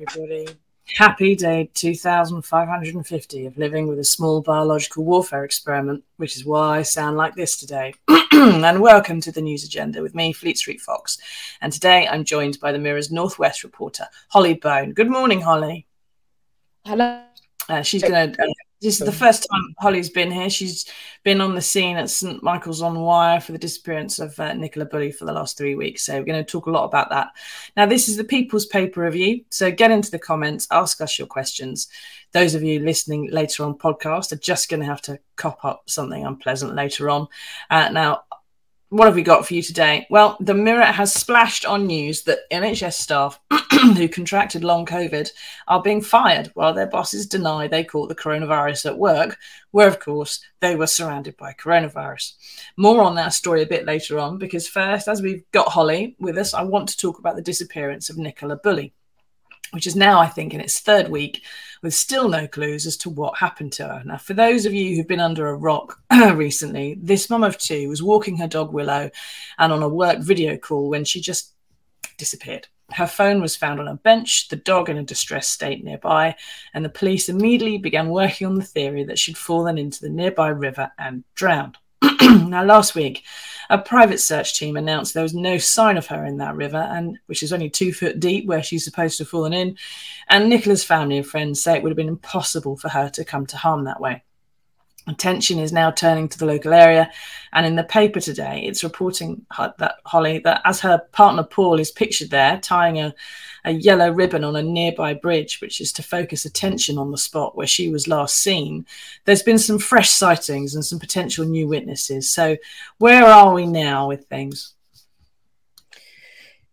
Everybody. Happy day 2550 of living with a small biological warfare experiment, which is why I sound like this today. and welcome to the news agenda with me, Fleet Street Fox. And today I'm joined by the Mirror's Northwest reporter, Hollie Bone. Good morning, Hollie. Hello. Uh, she's going to uh, this is the first time Hollie's been here. She's been on the scene at St Michael's on Wyre for the disappearance of uh, Nicola Bulley for the last three weeks. So we're going to talk a lot about that. Now, this is the People's Paper Review. So get into the comments, ask us your questions. Those of you listening later on podcast are just going to have to cop up something unpleasant later on. Uh, now, what have we got for you today? Well, the Mirror has splashed on news that NHS staff who contracted long COVID are being fired while their bosses deny they caught the coronavirus at work, where, of course, they were surrounded by coronavirus. More on that story a bit later on, because first, as we've got Hollie with us, I want to talk about the disappearance of Nicola Bulley, which is now, I think, in its third week with still no clues as to what happened to her. Now, for those of you who've been under a rock recently, this mum of two was walking her dog Willow and on a work video call when she just disappeared. Her phone was found on a bench, the dog in a distressed state nearby, and the police immediately began working on the theory that she'd fallen into the nearby river and drowned. now, last week, a private search team announced there was no sign of her in that river, and which is only two foot deep where she's supposed to have fallen in. And Nicola's family and friends say it would have been impossible for her to come to harm that way. Attention is now turning to the local area, and in the paper today, it's reporting that Hollie that as her partner Paul is pictured there tying a, a yellow ribbon on a nearby bridge, which is to focus attention on the spot where she was last seen. There's been some fresh sightings and some potential new witnesses. So, where are we now with things?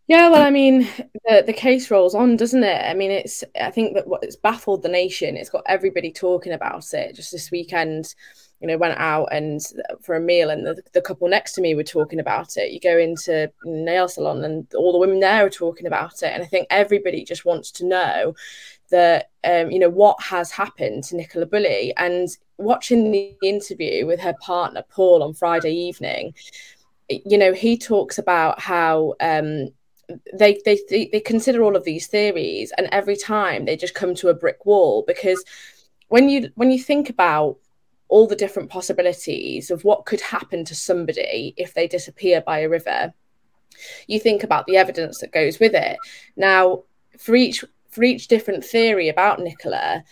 Yeah, well, I mean, the, the case rolls on, doesn't it? I mean, it's I think that what it's baffled the nation. It's got everybody talking about it. Just this weekend, you know, went out and for a meal, and the, the couple next to me were talking about it. You go into nail salon, and all the women there are talking about it. And I think everybody just wants to know that um, you know what has happened to Nicola Bulley. And watching the interview with her partner Paul on Friday evening, you know, he talks about how um, they, they they consider all of these theories and every time they just come to a brick wall because when you when you think about all the different possibilities of what could happen to somebody if they disappear by a river you think about the evidence that goes with it. Now for each for each different theory about nicola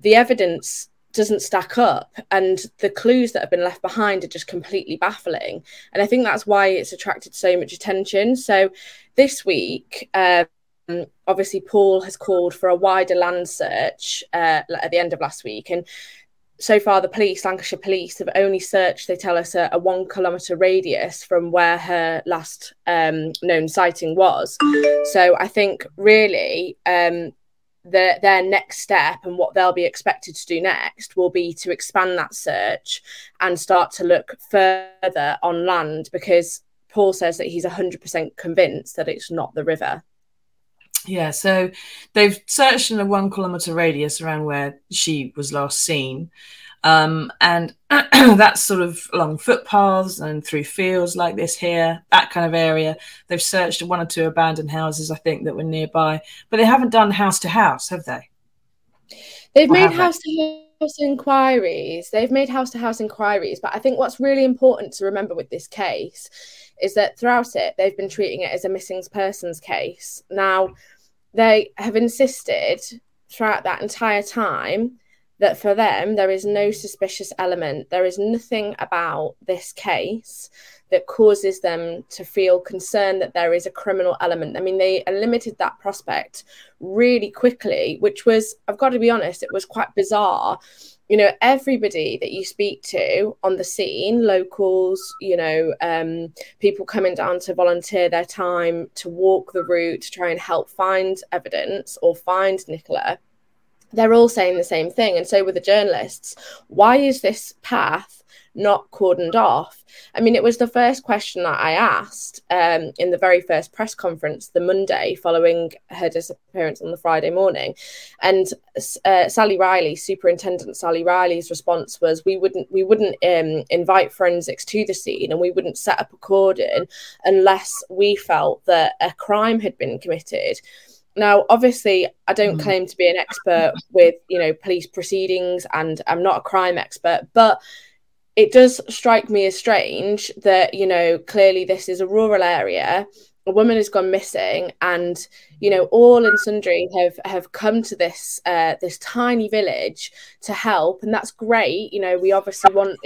the evidence doesn't stack up and the clues that have been left behind are just completely baffling. And i think that's why it's attracted so much attention. So this week um, obviously paul has called for a wider land search uh, at the end of last week. And so far the police lancashire police have only searched they tell us a, a one kilometre radius from where her last um, known sighting was. So i think really um, the, their next step and what they'll be expected to do next will be to expand that search and start to look further on land because Paul says that he's 100% convinced that it's not the river. Yeah, so they've searched in a one kilometre radius around where she was last seen. Um, and that's sort of along footpaths and through fields like this here, that kind of area. They've searched one or two abandoned houses, I think, that were nearby, but they haven't done house to house, have they? They've or made house to house inquiries. They've made house to house inquiries, but I think what's really important to remember with this case is that throughout it, they've been treating it as a missing persons case. Now, they have insisted throughout that entire time that for them there is no suspicious element there is nothing about this case that causes them to feel concerned that there is a criminal element. I mean, they limited that prospect really quickly, which was, I've got to be honest, it was quite bizarre you know everybody that you speak to on the scene locals you know um, people coming down to volunteer their time to walk the route to try and help find evidence or find nicola they're all saying the same thing and so with the journalists why is this path not cordoned off. I mean, it was the first question that I asked um, in the very first press conference the Monday following her disappearance on the Friday morning. And uh, Sally Riley, Superintendent Sally Riley's response was, "We wouldn't, we wouldn't um, invite forensics to the scene, and we wouldn't set up a cordon unless we felt that a crime had been committed." Now, obviously, I don't mm. claim to be an expert with, you know, police proceedings, and I'm not a crime expert, but it does strike me as strange that you know clearly this is a rural area a woman has gone missing and you know all and sundry have have come to this uh, this tiny village to help and that's great you know we obviously want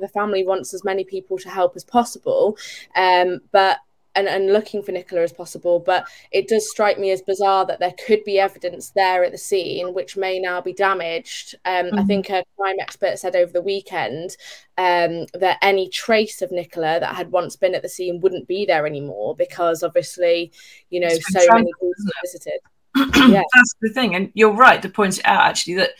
the family wants as many people to help as possible um, but and, and looking for Nicola as possible. But it does strike me as bizarre that there could be evidence there at the scene which may now be damaged. Um, mm-hmm. I think a crime expert said over the weekend um, that any trace of Nicola that had once been at the scene wouldn't be there anymore because obviously, you know, so many people visited. yeah. That's the thing. And you're right to point it out actually that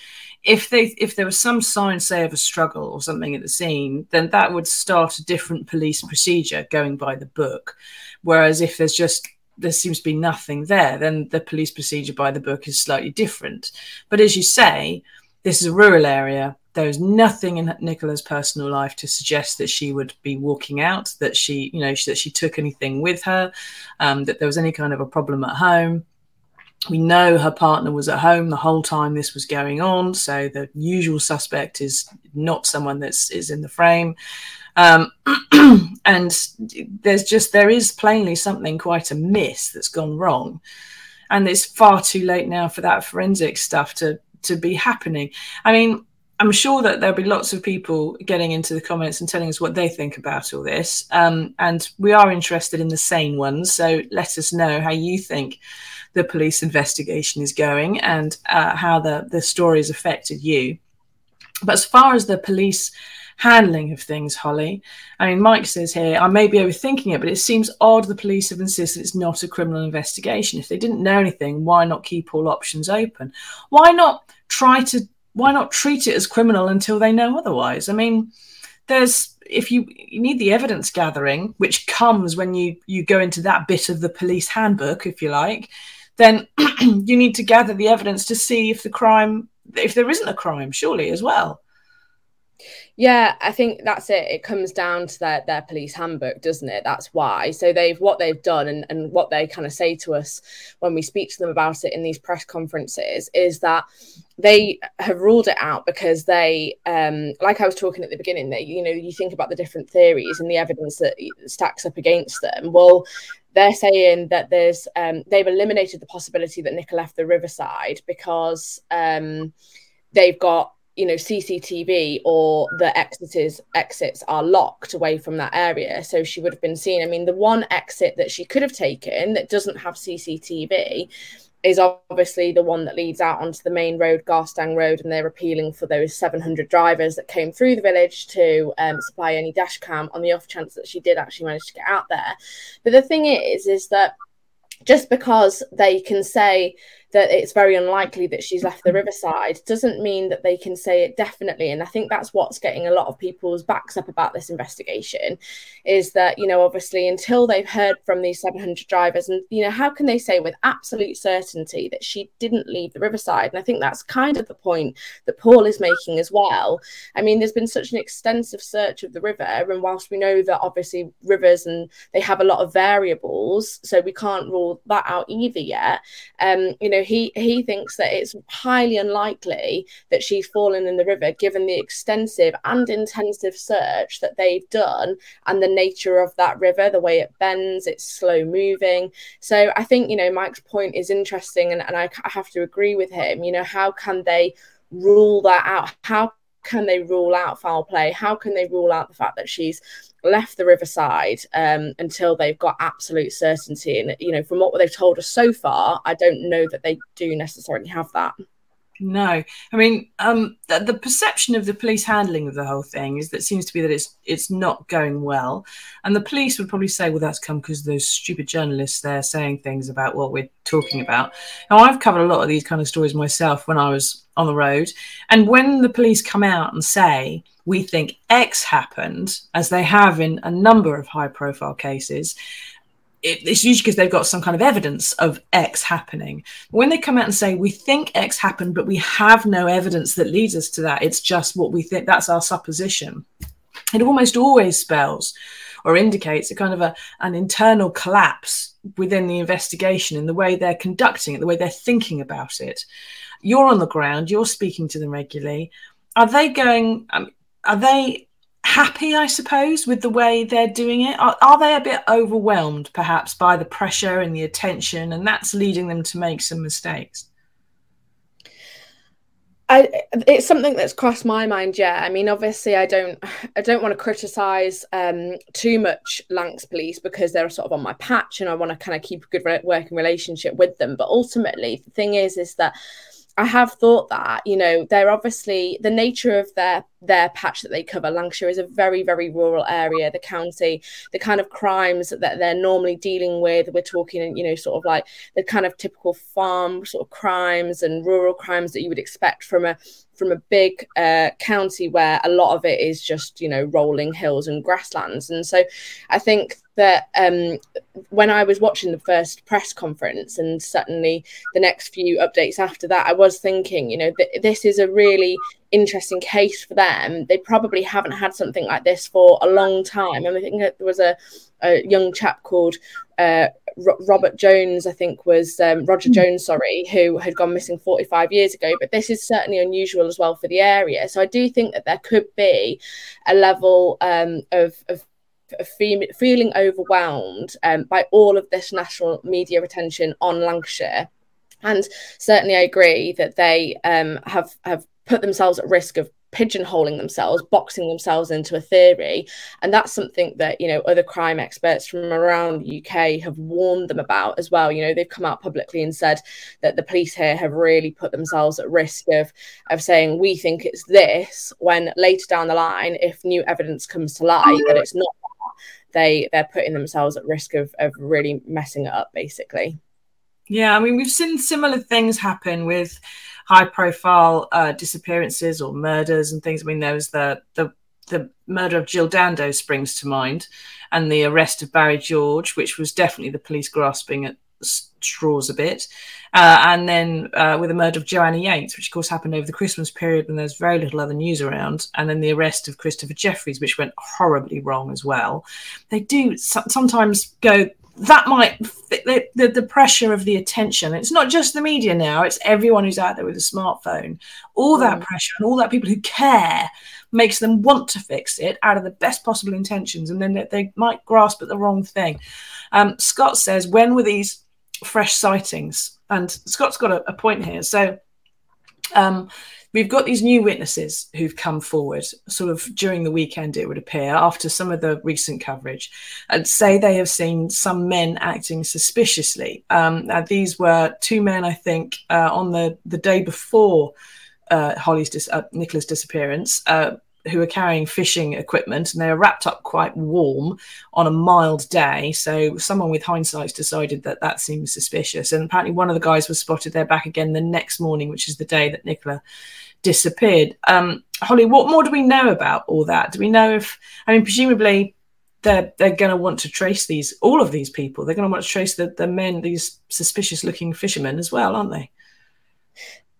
if they if there was some sign say of a struggle or something at the scene then that would start a different police procedure going by the book. Whereas if there's just there seems to be nothing there then the police procedure by the book is slightly different. But as you say this is a rural area. There is nothing in Nicola's personal life to suggest that she would be walking out, that she, you know, that she took anything with her, um, that there was any kind of a problem at home we know her partner was at home the whole time this was going on so the usual suspect is not someone that's is in the frame. Um, and there's just there is plainly something quite amiss that's gone wrong. And it's far too late now for that forensic stuff to to be happening. I mean I'm sure that there'll be lots of people getting into the comments and telling us what they think about all this. Um, and we are interested in the sane ones. So let us know how you think the police investigation is going and uh, how the, the story has affected you. But as far as the police handling of things, Hollie, I mean, Mike says here, I may be overthinking it, but it seems odd the police have insisted it's not a criminal investigation. If they didn't know anything, why not keep all options open? Why not try to, why not treat it as criminal until they know otherwise? I mean, there's if you you need the evidence gathering which comes when you you go into that bit of the police handbook if you like then you need to gather the evidence to see if the crime, if there isn't a crime, surely as well. Yeah, I think that's it. It comes down to their, their police handbook, doesn't it? That's why. So they've what they've done and, and what they kind of say to us when we speak to them about it in these press conferences is that they have ruled it out because they um like I was talking at the beginning, that you know, you think about the different theories and the evidence that stacks up against them. Well, they're saying that there's um, they've eliminated the possibility that Nicola left the riverside because um, they've got you know CCTV or the exits exits are locked away from that area, so she would have been seen. I mean, the one exit that she could have taken that doesn't have CCTV is obviously the one that leads out onto the main road, Garstang Road, and they're appealing for those 700 drivers that came through the village to um, supply any dash cam on the off chance that she did actually manage to get out there. But the thing is, is that just because they can say that it's very unlikely that she's left the riverside doesn't mean that they can say it definitely. And i think that's what's getting a lot of people's backs up about this investigation is that you know obviously until they've heard from these 700 drivers and you know how can they say with absolute certainty that she didn't leave the riverside? And i think that's kind of the point that paul is making as well. I mean there's been such an extensive search of the river and whilst we know that obviously rivers and they have a lot of variables so we can't rule that out either yet um you know he he thinks that it's highly unlikely that she's fallen in the river given the extensive and intensive search that they've done and the nature of that river the way it bends it's slow moving. So i think you know mike's point is interesting and, and I, I have to agree with him. You know how can they rule that out? How can they rule out foul play? How can they rule out the fact that she's left the riverside um, until they've got absolute certainty? And you know, from what they've told us so far, I don't know that they do necessarily have that. No, I mean, um, the, the, perception of the police handling of the whole thing is that seems to be that it's it's not going well, and the police would probably say, "Well, that's come because those stupid journalists there saying things about what we're talking about." Now, I've covered a lot of these kind of stories myself when I was on the road, and when the police come out and say we think X happened, as they have in a number of high-profile cases, it, it's usually because they've got some kind of evidence of X happening. When they come out and say, we think X happened, but we have no evidence that leads us to that, it's just what we think, that's our supposition. It almost always spells or indicates a kind of a, an internal collapse within the investigation in the way they're conducting it, the way they're thinking about it. You're on the ground, you're speaking to them regularly. Are they going, um, are they happy, I suppose, with the way they're doing it? Are, are, they a bit overwhelmed, perhaps, by the pressure and the attention, and that's leading them to make some mistakes? I, it's something that's crossed my mind. Yeah, I mean, obviously, I don't, I don't want to criticise um, too much Lancs Police because they're sort of on my patch, and I want to kind of keep a good working relationship with them. But ultimately, the thing is, is that I have thought that, you know, they're obviously the nature of their their patch that they cover. Lancashire is a very, very rural area. The county, the kind of crimes that they're normally dealing with, we're talking, you know, sort of like the kind of typical farm sort of crimes and rural crimes that you would expect from a from a big uh, county where a lot of it is just, you know, rolling hills and grasslands. And so I think that um, when I was watching the first press conference and certainly the next few updates after that, I was thinking, you know, th- this is a really interesting case for them. They probably haven't had something like this for a long time. And I think there was a, a young chap called uh, Robert Jones, I think was um, Roger mm. Jones, sorry, who had gone missing 45 years ago. But this is certainly unusual as well for the area. So I do think that there could be a level um, of, of feeling overwhelmed um, by all of this national media attention on Lancashire. And certainly, I agree that they um, have have put themselves at risk of pigeonholing themselves, boxing themselves into a theory. And that's something that, you know, other crime experts from around the UK have warned them about as well. You know, they've come out publicly and said that the police here have really put themselves at risk of, of saying, we think it's this, when later down the line, if new evidence comes to light that it's not they they're putting themselves at risk of, of really messing it up basically. Yeah, I mean, we've seen similar things happen with high profile uh, disappearances or murders and things. I mean, there was the the the murder of Jill Dando springs to mind, and the arrest of Barry George, which was definitely the police grasping at straws a bit. Uh, and then uh, with the murder of Joanna Yeates, which of course happened over the Christmas period when there's very little other news around. And then the arrest of Christopher Jefferies, which went horribly wrong as well. They do sometimes go that might the, the, the, pressure of the attention. It's not just the media now it's everyone who's out there with a smartphone. All that mm. pressure and all that people who care makes them want to fix it out of the best possible intentions and then they, they might grasp at the wrong thing. Um, scott says when were these fresh sightings? And scott's got a, a point here. So um, we've got these new witnesses who've come forward sort of during the weekend, it would appear, after some of the recent coverage, and say they have seen some men acting suspiciously. Um, these were two men, I think, uh, on the, the day before uh, Holly's dis- uh, disappearance. Who are carrying fishing equipment and they are wrapped up quite warm on a mild day. So someone with hindsight decided that that seems suspicious. And apparently one of the guys was spotted there back again the next morning, which is the day that Nicola disappeared. Um, Hollie, what more do we know about all that? Do we know if, I mean, presumably they're they're going to want to trace these all of these people. They're going to want to trace the the men, these suspicious looking fishermen as well, aren't they?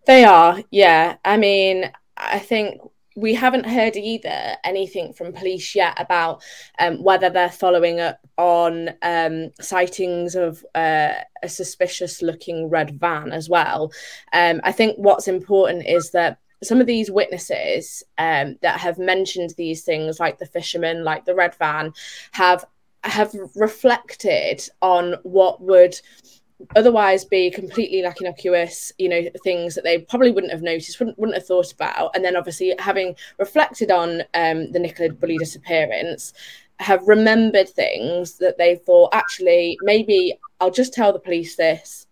They are, yeah. I mean, I think we haven't heard either anything from police yet about um, whether they're following up on um, sightings of uh, a suspicious looking red van as well. Um, I think what's important is that some of these witnesses um, that have mentioned these things, like the fisherman, like the red van, have have reflected on what would otherwise be completely like innocuous, you know, things that they probably wouldn't have noticed, wouldn't, wouldn't have thought about. And then obviously having reflected on um, the Nicola Bulley disappearance, have remembered things that they thought, actually, maybe I'll just tell the police this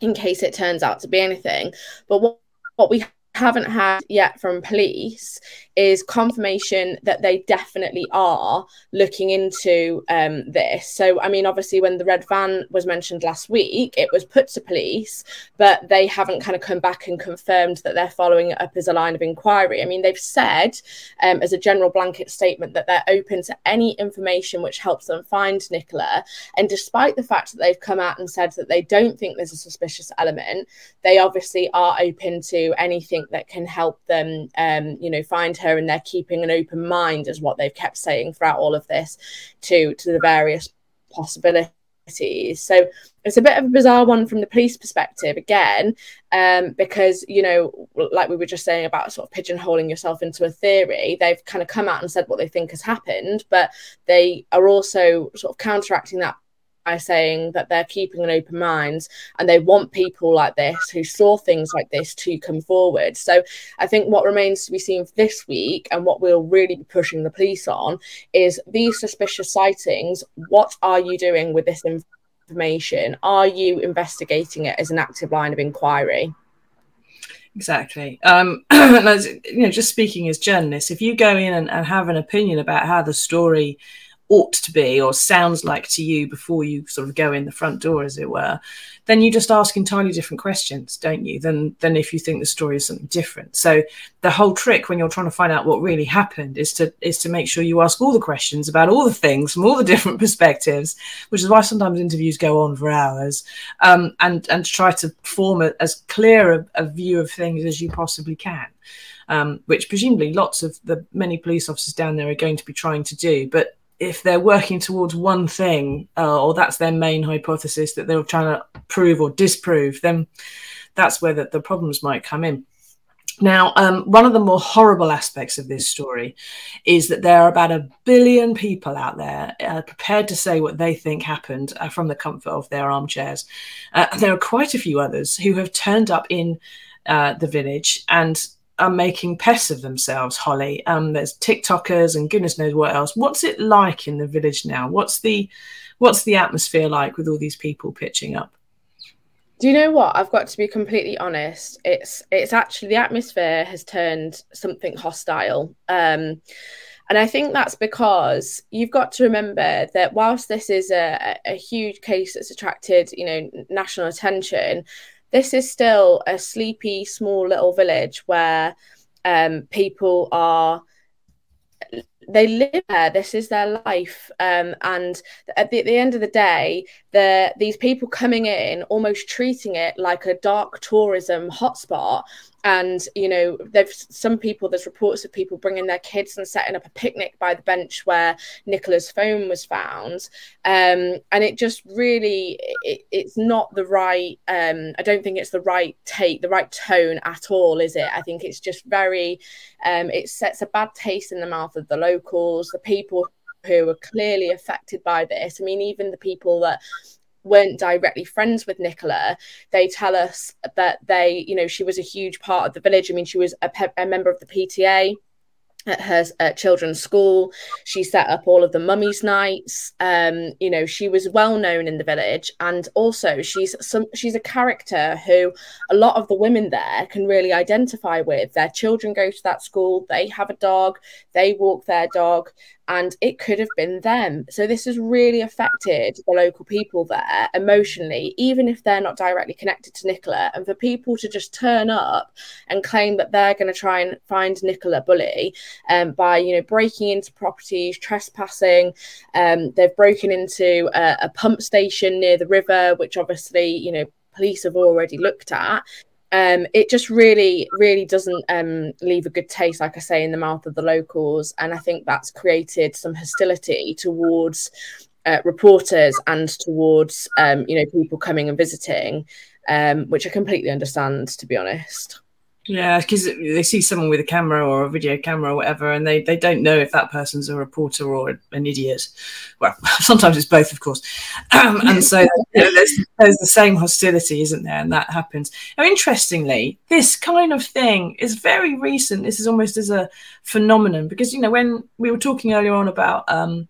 in case it turns out to be anything. But what, what we haven't had yet from police is confirmation that they definitely are looking into um, this. So, I mean, obviously, when the red van was mentioned last week, it was put to police, but they haven't kind of come back and confirmed that they're following it up as a line of inquiry. I mean, they've said um, as a general blanket statement that they're open to any information which helps them find Nicola. And despite the fact that they've come out and said that they don't think there's a suspicious element, they obviously are open to anything that can help them, um, you know, find her and they're keeping an open mind as what they've kept saying throughout all of this to to the various possibilities. So it's a bit of a bizarre one from the police perspective again um, because you know like we were just saying about sort of pigeonholing yourself into a theory they've kind of come out and said what they think has happened but they are also sort of counteracting that by saying that they're keeping an open mind and they want people like this who saw things like this to come forward. So I think what remains to be seen this week and what we'll really be pushing the police on is these suspicious sightings. What are you doing with this information? Are you investigating it as an active line of inquiry? Exactly. Um, you know, just speaking as journalists, if you go in and, and have an opinion about how the story ought to be or sounds like to you before you sort of go in the front door as it were then you just ask entirely different questions don't you than than if you think the story is something different so the whole trick when you're trying to find out what really happened is to is to make sure you ask all the questions about all the things from all the different perspectives which is why sometimes interviews go on for hours um, and and try to form a, as clear a, a view of things as you possibly can um, which presumably lots of the many police officers down there are going to be trying to do. But if they're working towards one thing uh, or that's their main hypothesis that they're trying to prove or disprove then that's where the, the problems might come in now, um, one of the more horrible aspects of this story is that there are about a billion people out there uh, prepared to say what they think happened uh, from the comfort of their armchairs. Uh, there are quite a few others who have turned up in uh, the village and are making pests of themselves, Hollie. Um, there's TikTokers and goodness knows what else. What's it like in the village now? What's the what's the atmosphere like with all these people pitching up? Do you know what? I've got to be completely honest. It's it's actually the atmosphere has turned something hostile. Um, and I think that's because you've got to remember that whilst this is a, a huge case that's attracted, you know, national attention, this is still a sleepy, small little village where um, people are they live there this is their life um, and at the, at the, end of the day the these people coming in almost treating it like a dark tourism hotspot and you know there's some people there's reports of people bringing their kids and setting up a picnic by the bench where nicola's phone was found um, and it just really it, it's not the right um, i don't think it's the right take the right tone at all is it? I think it's just very um, it sets a bad taste in the mouth of the locals the people who were clearly affected by this i mean even the people that weren't directly friends with Nicola, they tell us that they, you know, she was a huge part of the village. I mean, she was a, pe- a member of the PTA at her uh, children's school. She set up all of the mummies nights. Um, you know, she was well known in the village, and also she's some she's a character who a lot of the women there can really identify with. Their children go to that school. They have a dog. They walk their dog and it could have been them. So this has really affected the local people there emotionally, even if they're not directly connected to Nicola. And for people to just turn up and claim that they're going to try and find Nicola Bulley um, by, you know, breaking into properties, trespassing, um, they've broken into a, a pump station near the river, which obviously, you know, police have already looked at um, it just really, really doesn't um, leave a good taste, like I say, in the mouth of the locals. And I think that's created some hostility towards uh, reporters and towards, um, you know, people coming and visiting, um, which I completely understand, to be honest. Yeah, because they see someone with a camera or a video camera or whatever, and they, they don't know if that person's a reporter or an idiot. Well, sometimes it's both, of course. Um, and so you know, there's, there's the same hostility, isn't there? And that happens. Now, interestingly, this kind of thing is very recent. This is almost as a phenomenon because, you know, when we were talking earlier on about um,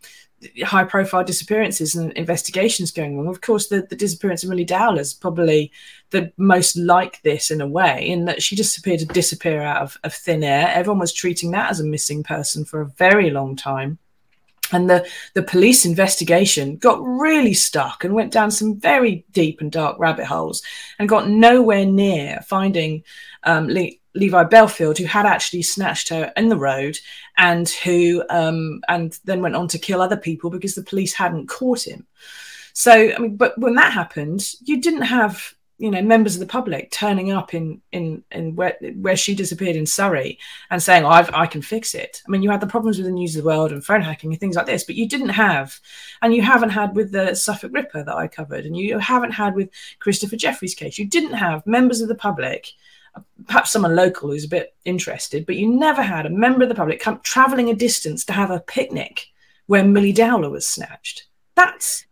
high profile disappearances and investigations going on. Of course, the, the disappearance of Millie Dowler is probably the most like this in a way, in that she just appeared to disappear out of, of thin air. Everyone was treating that as a missing person for a very long time. And the, the police investigation got really stuck and went down some very deep and dark rabbit holes and got nowhere near finding um, Lee, Levi Bellfield, who had actually snatched her in the road and who um, and then went on to kill other people because the police hadn't caught him. So I mean, but when that happened, you didn't have you know members of the public turning up in in in where where she disappeared in Surrey and saying, oh, I've, I can fix it. I mean, you had the problems with the News of the World and phone hacking and things like this, but you didn't have, and you haven't had with the Suffolk Ripper that I covered, and you haven't had with Christopher Jefferies' case. You didn't have members of the public perhaps someone local who's a bit interested, but you never had a member of the public come traveling a distance to have a picnic where Millie Dowler was snatched. That's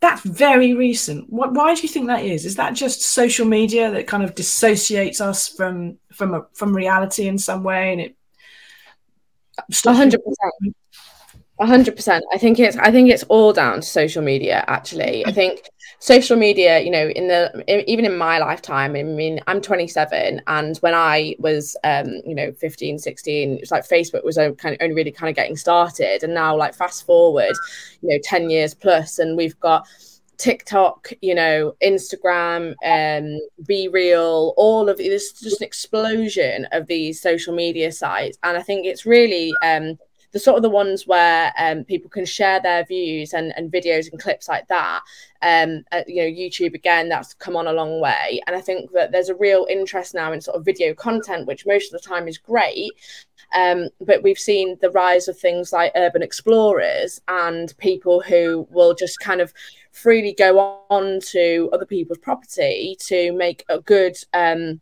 that's very recent. What, why do you think that is? Is that just social media that kind of dissociates us from from a, from reality in some way, and it? hundred percent hundred percent. I think it's I think it's all down to social media. Actually, I think social media. You know, in the even in my lifetime. I mean, I'm 27, and when I was, um, you know, 15, 16, it was like Facebook was kind of only really kind of getting started, and now like fast forward, you know, 10 years plus, and we've got. TikTok, you know, Instagram, um, BeReal, all of this just an explosion of these social media sites. And I think it's really um, the sort of the ones where um, people can share their views and, and videos and clips like that. Um, you know, YouTube again, that's come on a long way, and I think that there's a real interest now in sort of video content, which most of the time is great. Um, but we've seen the rise of things like urban explorers and people who will just kind of freely go on to other people's property to make a good um,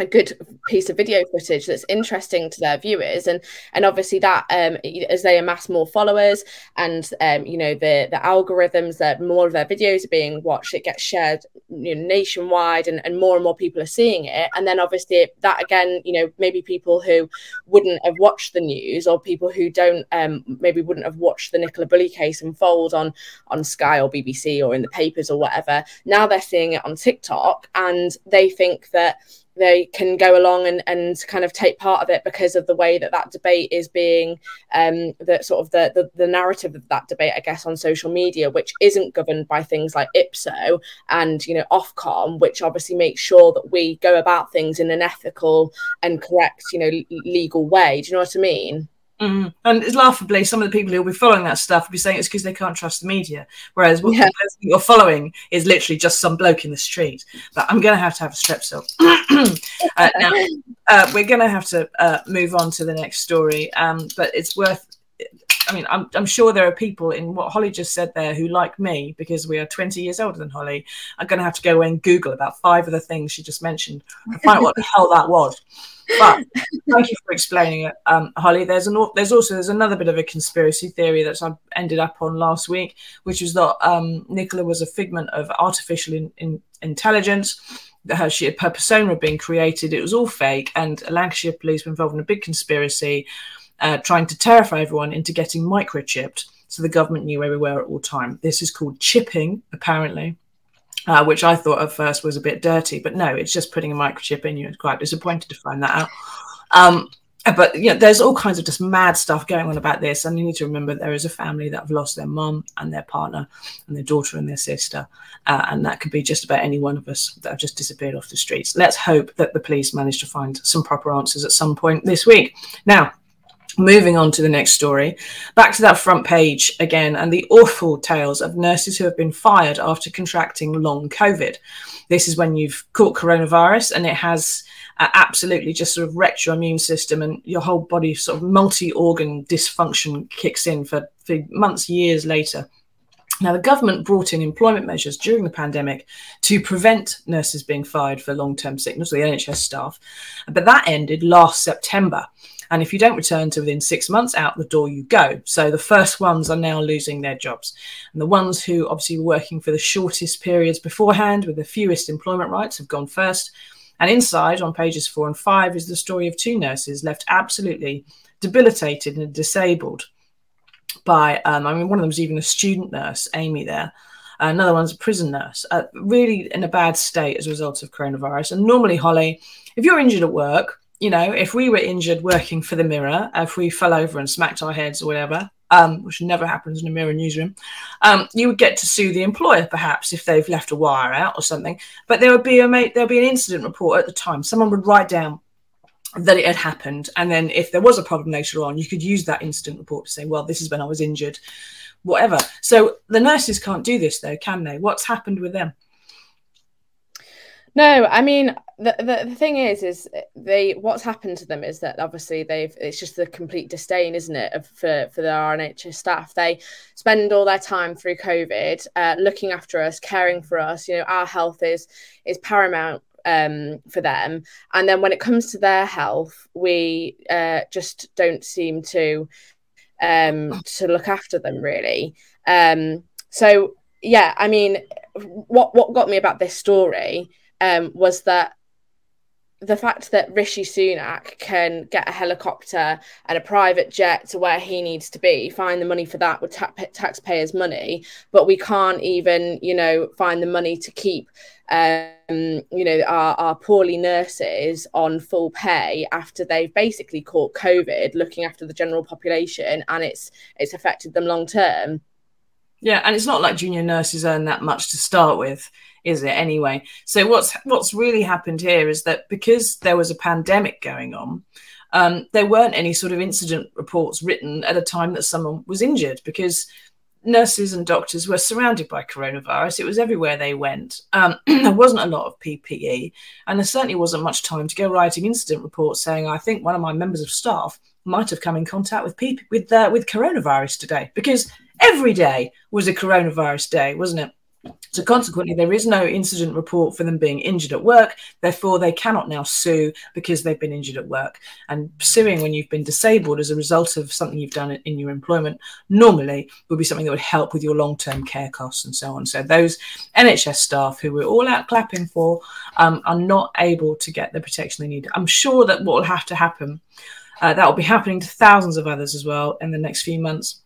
a good piece of video footage that's interesting to their viewers. And and obviously that um as they amass more followers and um you know the the algorithms that more of their videos are being watched it gets shared you know, nationwide and, and more and more people are seeing it. And then obviously that again you know maybe people who wouldn't have watched the news or people who don't um maybe wouldn't have watched the Nicola Bulley case unfold on on Sky or BBC or in the papers or whatever. Now they're seeing it on TikTok and they think that they can go along and, and kind of take part of it because of the way that that debate is being um the sort of the, the the narrative of that debate i guess on social media which isn't governed by things like ipso and you know ofcom which obviously makes sure that we go about things in an ethical and correct you know legal way. Do you know what i mean Mm. And it's laughably, some of the people who will be following that stuff will be saying it's because they can't trust the media. Whereas what yeah. you're following is literally just some bloke in the street. But I'm going to have to have a strepsil. uh, now, uh, we're going to have to uh, move on to the next story. Um, but it's worth I mean, I'm, I'm, sure there are people in what Hollie just said there who, like me, because we are 20 years older than Hollie, are going to have to go and Google about five of the things she just mentioned to find out what the hell that was. But thank you for explaining it, um, Hollie. There's an there's also there's another bit of a conspiracy theory that I ended up on last week, which was that um, Nicola was a figment of artificial in, in, intelligence. That her, she, her persona had been created. It was all fake, and Lancashire police were involved in a big conspiracy uh, trying to terrify everyone into getting microchipped so the government knew where we were at all time. This is called chipping, apparently. Uh, which I thought at first was a bit dirty, but no, it's just putting a microchip in you. Quite disappointed to find that out. Um, but you know, there's all kinds of just mad stuff going on about this, and you need to remember there is a family that have lost their mum and their partner, and their daughter and their sister, uh, and that could be just about any one of us that have just disappeared off the streets. Let's hope that the police manage to find some proper answers at some point this week. Now, Moving on to the next story, back to that front page again, and the awful tales of nurses who have been fired after contracting long COVID. This is when you've caught coronavirus and it has uh, absolutely just sort of wrecked your immune system and your whole body sort of multi organ dysfunction kicks in for, for months, years later. Now, the government brought in employment measures during the pandemic to prevent nurses being fired for long term sickness, the NHS staff, but that ended last September. And if you don't return to within six months, out the door you go. So the first ones are now losing their jobs. And the ones who obviously were working for the shortest periods beforehand with the fewest employment rights have gone first. And inside on pages four and five is the story of two nurses left absolutely debilitated and disabled by, um, I mean, one of them was even a student nurse, Amy, there. Another one's a prison nurse, uh, really in a bad state as a result of coronavirus. And normally, Hollie, if you're injured at work, you know, if we were injured working for the Mirror, if we fell over and smacked our heads or whatever, um, which never happens in a Mirror newsroom, um, you would get to sue the employer perhaps if they've left a wire out or something. But there would be a there would be an incident report at the time. Someone would write down that it had happened, and then if there was a problem later on, you could use that incident report to say, well, this is when I was injured, whatever. So the nurses can't do this though, can they? What's happened with them? No, I mean the, the, the thing is is they what's happened to them is that obviously they've it's just the complete disdain, isn't it, for for the our NHS staff. They spend all their time through COVID uh, looking after us, caring for us. You know, our health is is paramount um, for them. And then when it comes to their health, we uh, just don't seem to um, to look after them really. Um, so yeah, I mean, what what got me about this story um, was that the fact that Rishi Sunak can get a helicopter and a private jet to where he needs to be, find the money for that with ta- taxpayers' money, but we can't even, you know, find the money to keep, um, you know, our, poorly nurses on full pay after they've basically caught COVID, looking after the general population, and it's it's affected them long term. Yeah, and it's not like junior nurses earn that much to start with is it anyway? So what's what's really happened here is that because there was a pandemic going on, um, there weren't any sort of incident reports written at a time that someone was injured because nurses and doctors were surrounded by coronavirus. It was everywhere they went. Um, there wasn't a lot of PPE, and there certainly wasn't much time to go writing incident reports saying, "I think one of my members of staff might have come in contact with people with uh, with coronavirus today," because every day was a coronavirus day, wasn't it? So consequently, there is no incident report for them being injured at work. Therefore, they cannot now sue because they've been injured at work. And suing when you've been disabled as a result of something you've done in your employment normally would be something that would help with your long-term care costs and so on. So those NHS staff who we're all out clapping for um, are not able to get the protection they need. I'm sure that what will have to happen, uh, that will be happening to thousands of others as well in the next few months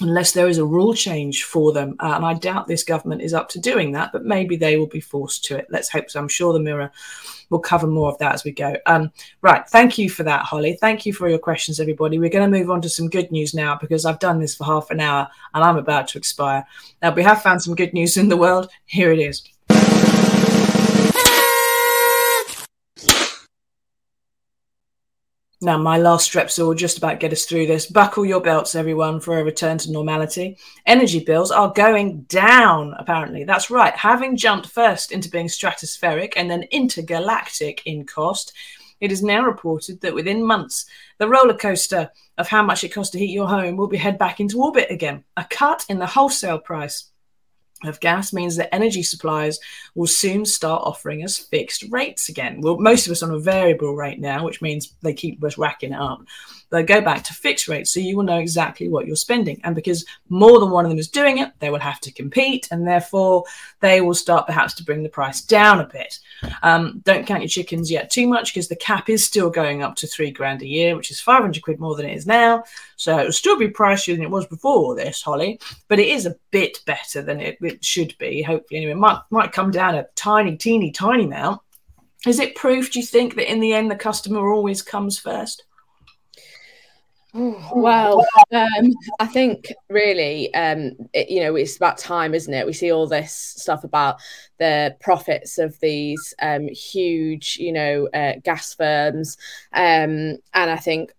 unless there is a rule change for them. Uh, and I doubt this government is up to doing that, but maybe they will be forced to it. Let's hope so. I'm sure the Mirror will cover more of that as we go. Um, right. Thank you for that, Hollie. Thank you for your questions, everybody. We're going to move on to some good news now because I've done this for half an hour and I'm about to expire. Now, we have found some good news in the world. Here it is. Now, my last Strepsil will just about get us through this. Buckle your belts, everyone, for a return to normality. Energy bills are going down, apparently. That's right. Having jumped first into being stratospheric and then intergalactic in cost, it is now reported that within months, the roller coaster of how much it costs to heat your home will be head back into orbit again. A cut in the wholesale price of gas means that energy suppliers will soon start offering us fixed rates again. Well, most of us on a variable rate now, which means they keep us racking it up they'll go back to fixed rates. So you will know exactly what you're spending. And because more than one of them is doing it, they will have to compete. And therefore, they will start perhaps to bring the price down a bit. Um, don't count your chickens yet too much because the cap is still going up to three grand a year, which is 500 quid more than it is now. So it'll still be pricier than it was before this, Hollie, but it is a bit better than it, it should be. Hopefully, anyway, it might, might come down a tiny, teeny, tiny amount. Is it proof, do you think, that in the end the customer always comes first? well, um, I think really, um, it, you know, it's about time, isn't it? We see all this stuff about the profits of these um, huge, you know, uh, gas firms, um, and I think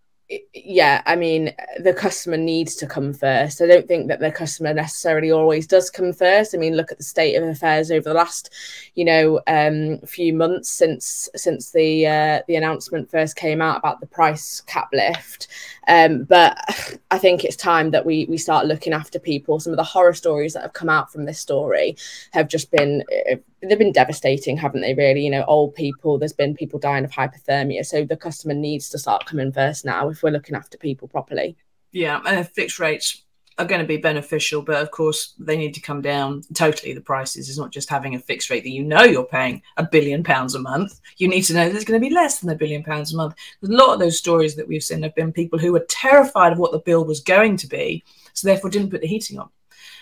yeah, I mean, the customer needs to come first. I don't think that the customer necessarily always does come first. I mean, look at the state of affairs over the last, you know, um, few months since since the uh, the announcement first came out about the price cap lift. Um, but I think it's time that we we start looking after people. Some of the horror stories that have come out from this story have just been uh, they've been devastating, haven't they? Really, you know, old people. There's been people dying of hypothermia. So the customer needs to start coming first now if we're looking after people properly. Yeah, and fixed rates are going to be beneficial, but of course they need to come down totally. The prices is not just having a fixed rate that you know you're paying a billion pounds a month. You need to know there's going to be less than a billion pounds a month. A lot of those stories that we've seen have been people who were terrified of what the bill was going to be, so therefore didn't put the heating on.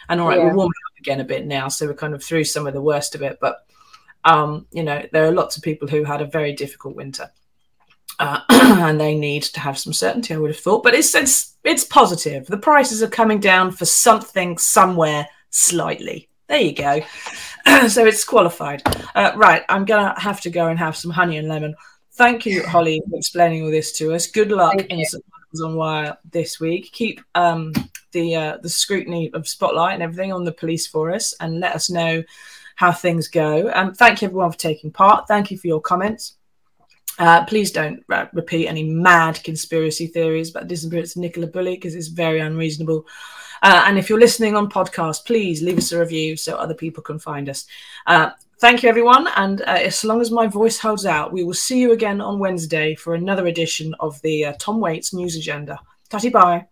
And all right, yeah. we're warming up again a bit now, so we're kind of through some of the worst of it. But um, you know, there are lots of people who had a very difficult winter. Uh, and they need to have some certainty. I would have thought, but it's it's it's positive. The prices are coming down for something somewhere slightly. There you go. so it's qualified. Uh, right, I'm gonna have to go and have some honey and lemon. Thank you, Hollie, for explaining all this to us. Good luck in on Wyre this week. Keep um, the uh, the scrutiny of Spotlight and everything on the police for us, and let us know how things go. And um, thank you everyone for taking part. Thank you for your comments. Uh, please don't uh, repeat any mad conspiracy theories about the disappearance of Nicola Bulley because it's very unreasonable. Uh, and if you're listening on podcast, please leave us a review so other people can find us. Uh, thank you, everyone. And uh, as long as my voice holds out, we will see you again on Wednesday for another edition of the Tom Waits News Agenda. Tatty bye.